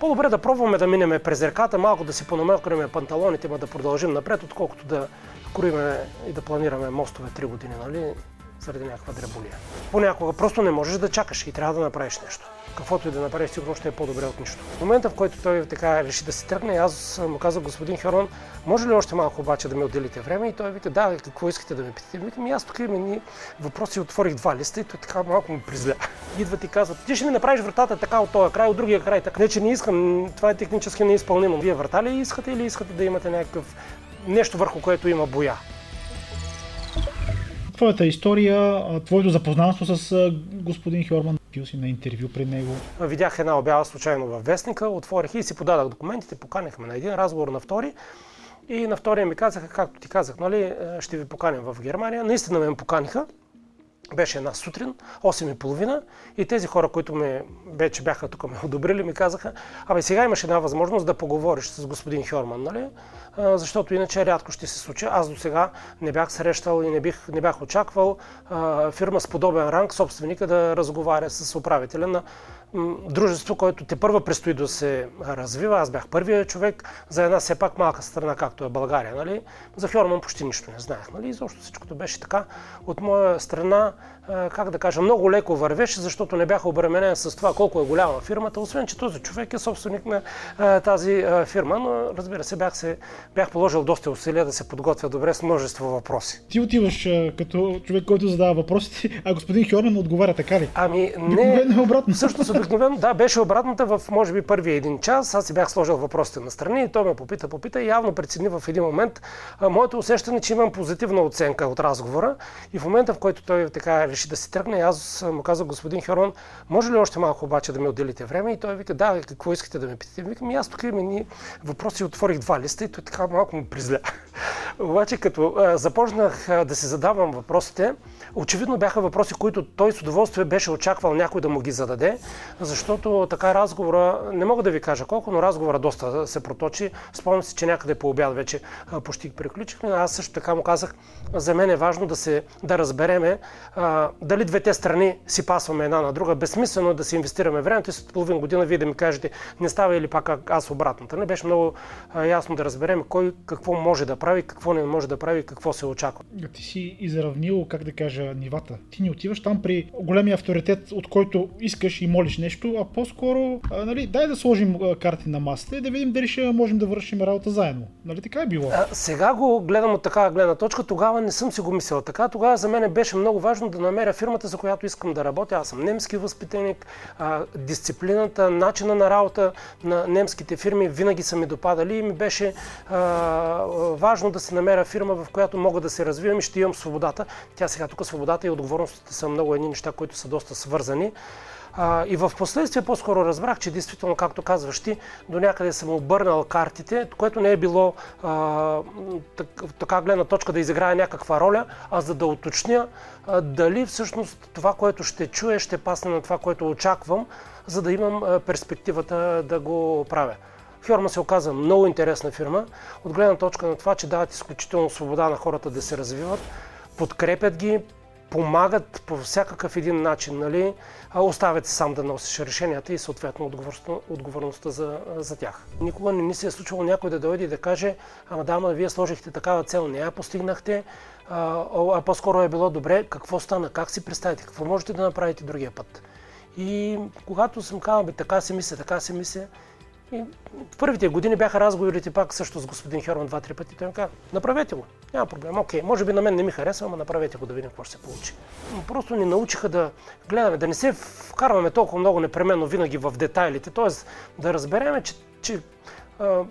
По-добре да пробваме да минеме през реката, малко да си понамелкаме панталоните, ма да продължим напред, отколкото да кроиме и да планираме мостове 3 години, нали? Заради някаква дреболия. Понякога просто не можеш да чакаш и трябва да направиш нещо. Каквото и да направиш, сигурно ще е по-добре от нищо. В момента, в който той така реши да се тръгне, аз му казах, господин Херон, може ли още малко обаче да ми отделите време? И той вика, да, какво искате да ме питате? Викам, аз тук имам ни въпроси, отворих два листа и той така малко му призля. Идват и казват, ти ще ми направиш вратата така от този край, от другия край. Така. Не, че не искам, това е технически неизпълнимо. Вие врата ли искате или искате да имате някакъв нещо върху което има боя? Твоята история, твоето запознанство с господин Хорман. Бил си на интервю при него. Видях една обява случайно във вестника, отворих и си подадах документите, поканихме на един разговор на втори. И на втория ми казаха, както ти казах, нали, ще ви поканим в Германия. Наистина ме поканиха. Беше една сутрин, 8.30 и тези хора, които ме вече бяха тук ме одобрили, ми казаха, абе сега имаш една възможност да поговориш с господин Хьорман, нали? защото иначе рядко ще се случи. Аз до сега не бях срещал и не, бих, не бях очаквал фирма с подобен ранг, собственика да разговаря с управителя на дружество, което те първа предстои да се развива. Аз бях първият човек за една все пак малка страна, както е България. Нали? За Хьорман почти нищо не знаех. Нали? Изобщо всичкото беше така. От моя страна как да кажа, много леко вървеше, защото не бях обременен с това колко е голяма фирмата, освен че този човек е собственик на а, тази а, фирма, но разбира се бях, се, бях положил доста усилия да се подготвя добре с множество въпроси. Ти отиваш а, като човек, който задава въпросите, а господин Хьорнан отговаря така ли? Ами не, е обратно. Всъщност обикновено, да, беше обратната в може би първия един час, аз си бях сложил въпросите на страни и той ме попита, попита и явно прецени в един момент а, моето усещане, че имам позитивна оценка от разговора и в момента, в който той така реши да си тръгне. Аз му казах, господин Херон, може ли още малко обаче да ми отделите време? И той вика, да, какво искате да ме питате? Викам, аз тук имам въпроси, отворих два листа и той така малко му призля. Обаче, като а, започнах а, да се задавам въпросите, очевидно бяха въпроси, които той с удоволствие беше очаквал някой да му ги зададе, защото така разговора, не мога да ви кажа колко, но разговора доста се проточи. Спомням си, че някъде по обяд вече а, почти приключихме. Аз също така му казах, за мен е важно да, се, да разбереме а, дали двете страни си пасваме една на друга. Безсмислено е да си инвестираме времето и след половин година вие да ми кажете не става или пак аз обратната. Не беше много а, ясно да разберем кой какво може да прави, какво не може да прави, какво се очаква. Ти си изравнил, как да кажа, нивата. Ти не отиваш там при големия авторитет, от който искаш и молиш нещо, а по-скоро, а, нали, дай да сложим а, карти на масата и да видим дали ще можем да вършим работа заедно. Нали така е било? А, сега го гледам от такава гледна точка. Тогава не съм си го мислил така. Тогава за мен беше много важно да намеря фирмата, за която искам да работя. Аз съм немски възпитаник. А, дисциплината, начина на работа на немските фирми винаги са ми допадали и ми беше а, важно да се намеря фирма, в която мога да се развивам и ще имам свободата. Тя сега тук свободата и отговорностите са много едни неща, които са доста свързани. А, и в последствие по-скоро разбрах, че действително, както казваш ти, до някъде съм обърнал картите, което не е било а, так, така гледна точка да изиграя някаква роля, а за да уточня а, дали всъщност това, което ще чуя, ще пасне на това, което очаквам, за да имам а, перспективата да го правя. Фирма се оказа много интересна фирма, от гледна точка на това, че дават изключително свобода на хората да се развиват, подкрепят ги, помагат по всякакъв един начин, нали, оставят сам да носиш решенията и съответно отговорността, отговорността за, за тях. Никога не ми се е случвало някой да дойде и да каже, ама да, ама вие сложихте такава цел, не я постигнахте, а, а по-скоро е било добре, какво стана, как си представите, какво можете да направите другия път. И когато съм казал, бе, така си мисля, така си мисля, и в първите години бяха разговорите пак също с господин Херман два-три пъти. Той ми каза, направете го, няма проблем. Окей, може би на мен не ми харесва, но направете го да видим какво ще се получи. Просто ни научиха да гледаме, да не се вкарваме толкова много непременно винаги в детайлите, т.е. да разбереме, че, че а,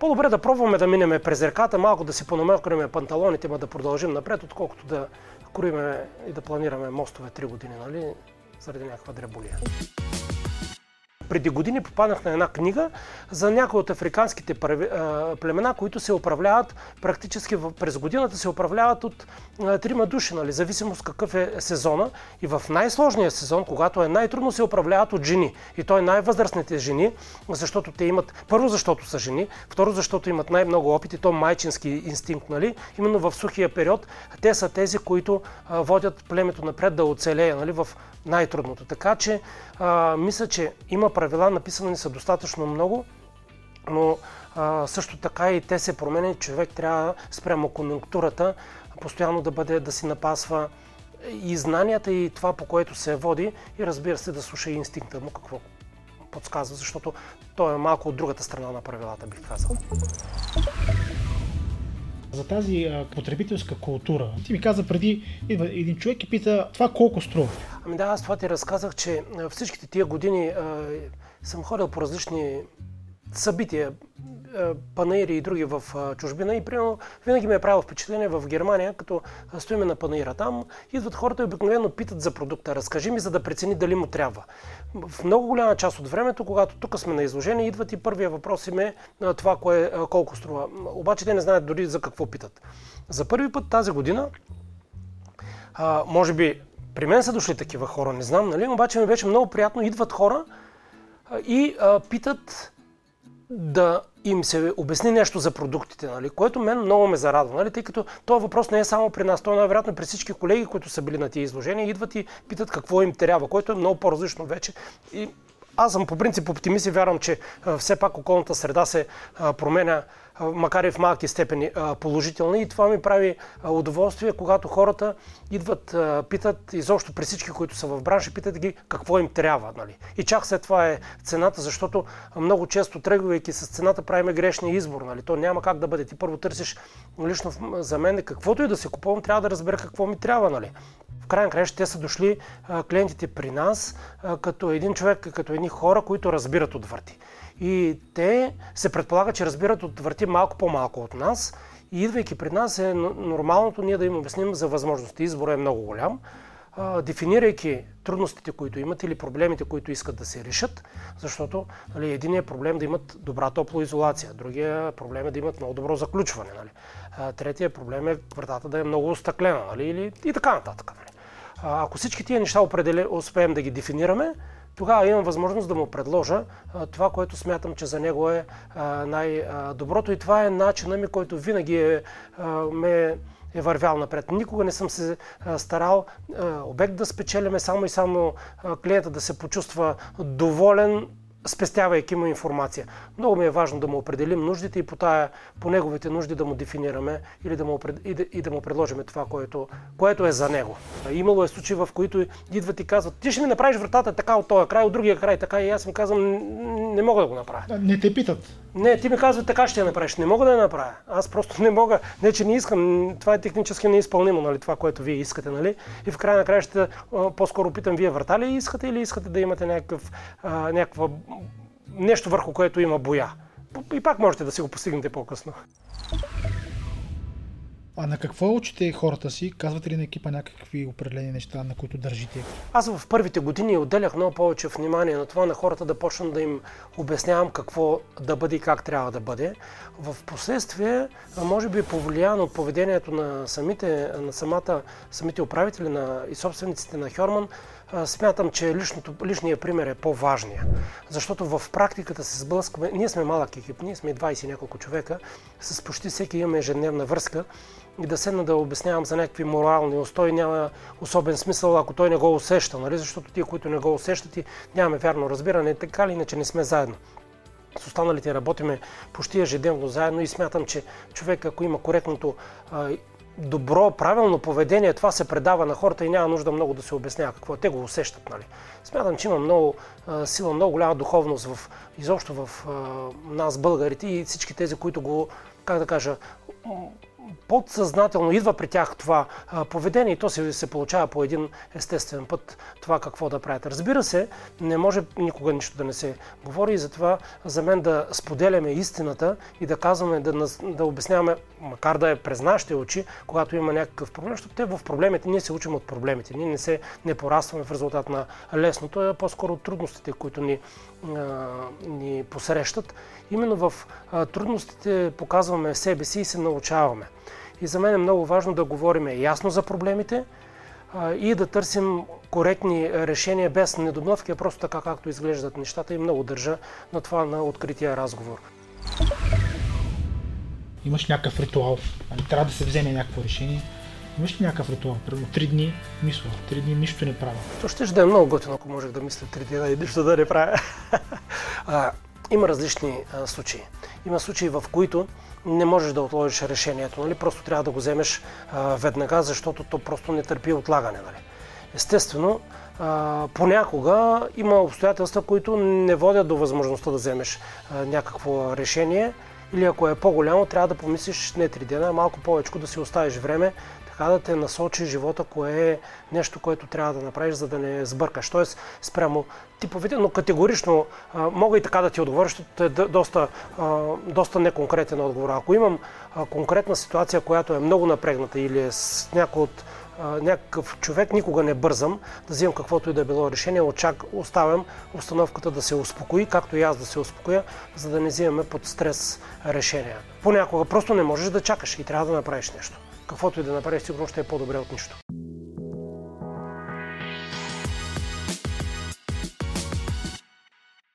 по-добре да пробваме да минеме през реката, малко да си понамелкаме панталоните, ма да продължим напред, отколкото да кроиме и да планираме мостове три години, нали, заради някаква дреболия преди години попаднах на една книга за някои от африканските племена, които се управляват практически през годината се управляват от трима души, нали, зависимост какъв е сезона. И в най-сложния сезон, когато е най-трудно, се управляват от жени. И той най-възрастните жени, защото те имат, първо защото са жени, второ защото имат най-много опит и то майчински инстинкт, нали, именно в сухия период, те са тези, които водят племето напред да оцелее нали, в най-трудното. Така че а, мисля, че има правила написани са достатъчно много, но а, също така и те се променят. Човек трябва спрямо конъюнктурата постоянно да бъде, да си напасва и знанията и това, по което се води и разбира се да слуша и инстинкта му какво подсказва, защото той е малко от другата страна на правилата, бих казал. За тази а, потребителска култура. Ти ми каза преди, идва един човек и пита това колко струва. Ами да, аз това ти разказах, че всичките тия години а, съм ходил по различни събития, панаири и други в е, чужбина и примерно винаги ми е правило впечатление в Германия, като стоиме на панаира там, идват хората и обикновено питат за продукта. Разкажи ми, за да прецени дали му трябва. В много голяма част от времето, когато тук сме на изложение, идват и първия въпрос им е това, кое, колко струва. Обаче те не знаят дори за какво питат. За първи път тази година, може би при мен са дошли такива хора, не знам, нали? Обаче ми беше много приятно. Идват хора и а, питат да им се обясни нещо за продуктите, нали, което мен много ме зарадва, нали, тъй като този въпрос не е само при нас, той е най-вероятно при всички колеги, които са били на тези изложения, идват и питат какво им трябва, което е много по-различно вече. И аз съм по принцип оптимист и вярвам, че все пак околната среда се променя макар и в малки степени положителни. И това ми прави удоволствие, когато хората идват, питат, изобщо при всички, които са в бранша, питат ги какво им трябва. Нали? И чак след това е цената, защото много често тръгвайки с цената правиме грешния избор. Нали? То няма как да бъде. Ти първо търсиш лично за мен каквото и да се купувам, трябва да разбера какво ми трябва. Нали? В крайна края те са дошли клиентите при нас като един човек, като едни хора, които разбират от върти. И те се предполага, че разбират от върти малко по-малко от нас. И идвайки пред нас е нормалното ние да им обясним за възможности. Изборът е много голям. дефинирайки трудностите, които имат или проблемите, които искат да се решат, защото нали, единият проблем е да имат добра топлоизолация, другия проблем е да имат много добро заключване. Нали. третия проблем е вратата да е много остъклена нали, или, и така нататък. Нали. ако всички тия неща определи, успеем да ги дефинираме, тогава имам възможност да му предложа това, което смятам, че за него е най-доброто и това е начина ми, който винаги е, ме е вървял напред. Никога не съм се старал обект да спечелиме само и само клиента да се почувства доволен спестявайки му информация. Много ми е важно да му определим нуждите и по, тая, по неговите нужди да му дефинираме или да му, и, да, и да му предложим това, което, което е за него. Имало е случаи, в които идват и казват, ти ще ми направиш вратата така от този край, от другия край така и аз им казвам, не мога да го направя. Не те питат. Не, ти ми казват така ще я направиш. Не мога да я направя. Аз просто не мога. Не, че не искам. Това е технически неизпълнимо, нали, това, което вие искате, нали? И в края на края ще по-скоро питам, вие врата ли искате или искате да имате някакъв, а, някаква, нещо върху което има боя. И пак можете да си го постигнете по-късно. А на какво учите хората си? Казвате ли на екипа някакви определени неща, на които държите? Аз в първите години отделях много повече внимание на това на хората да почна да им обяснявам какво да бъде и как трябва да бъде. В последствие, може би повлияно от поведението на самите, на самата, самите управители на, и собствениците на Хьорман, смятам, че личното, личният пример е по-важния. Защото в практиката се сблъскваме, ние сме малък екип, ние сме 20 няколко човека, с почти всеки имаме ежедневна връзка и да седна да обяснявам за някакви морални устои няма особен смисъл, ако той не го усеща, нали? защото тия, които не го усещат и нямаме вярно разбиране, така или иначе не сме заедно. С останалите работиме почти ежедневно заедно и смятам, че човек, ако има коректното добро, правилно поведение, това се предава на хората и няма нужда много да се обяснява какво е. Те го усещат. Нали? Смятам, че има много а, сила, много голяма духовност в, изобщо в а, нас, българите и всички тези, които го, как да кажа, подсъзнателно идва при тях това поведение и то се, се получава по един естествен път това какво да правят. Разбира се, не може никога нищо да не се говори и затова за мен да споделяме истината и да казваме, да, да обясняваме, макар да е през нашите очи, когато има някакъв проблем, защото те в проблемите, ние се учим от проблемите, ние не се не порастваме в резултат на лесното, а по-скоро от трудностите, които ни, ни посрещат. Именно в трудностите показваме себе си и се научаваме. И за мен е много важно да говорим ясно за проблемите и да търсим коректни решения без недомлъвки, а просто така както изглеждат нещата и много държа на това на открития разговор. Имаш някакъв ритуал, нали, трябва да се вземе някакво решение. Имаш ли някакъв ритуал? Примерно три дни мисля, три дни нищо не правя. То ще да е много готино, ако можех да мисля три дни и нищо да не правя. а, има различни а, случаи. Има случаи, в които не можеш да отложиш решението, нали? просто трябва да го вземеш а, веднага, защото то просто не търпи отлагане. Нали? Естествено, а, понякога има обстоятелства, които не водят до възможността да вземеш а, някакво решение или ако е по-голямо, трябва да помислиш не три дена, а малко повече да си оставиш време, така да те насочи живота, кое е нещо, което трябва да направиш, за да не сбъркаш. Тоест, спрямо типовите, но категорично а, мога и така да ти отговоря, защото е доста, а, доста неконкретен отговор. Ако имам а, конкретна ситуация, която е много напрегната или е с някой от някакъв човек, никога не бързам да взимам каквото и да е било решение, очак, оставям установката да се успокои, както и аз да се успокоя, за да не взимаме под стрес решения. Понякога просто не можеш да чакаш и трябва да направиш нещо. Каквото и да направиш, сигурно ще е по-добре от нищо.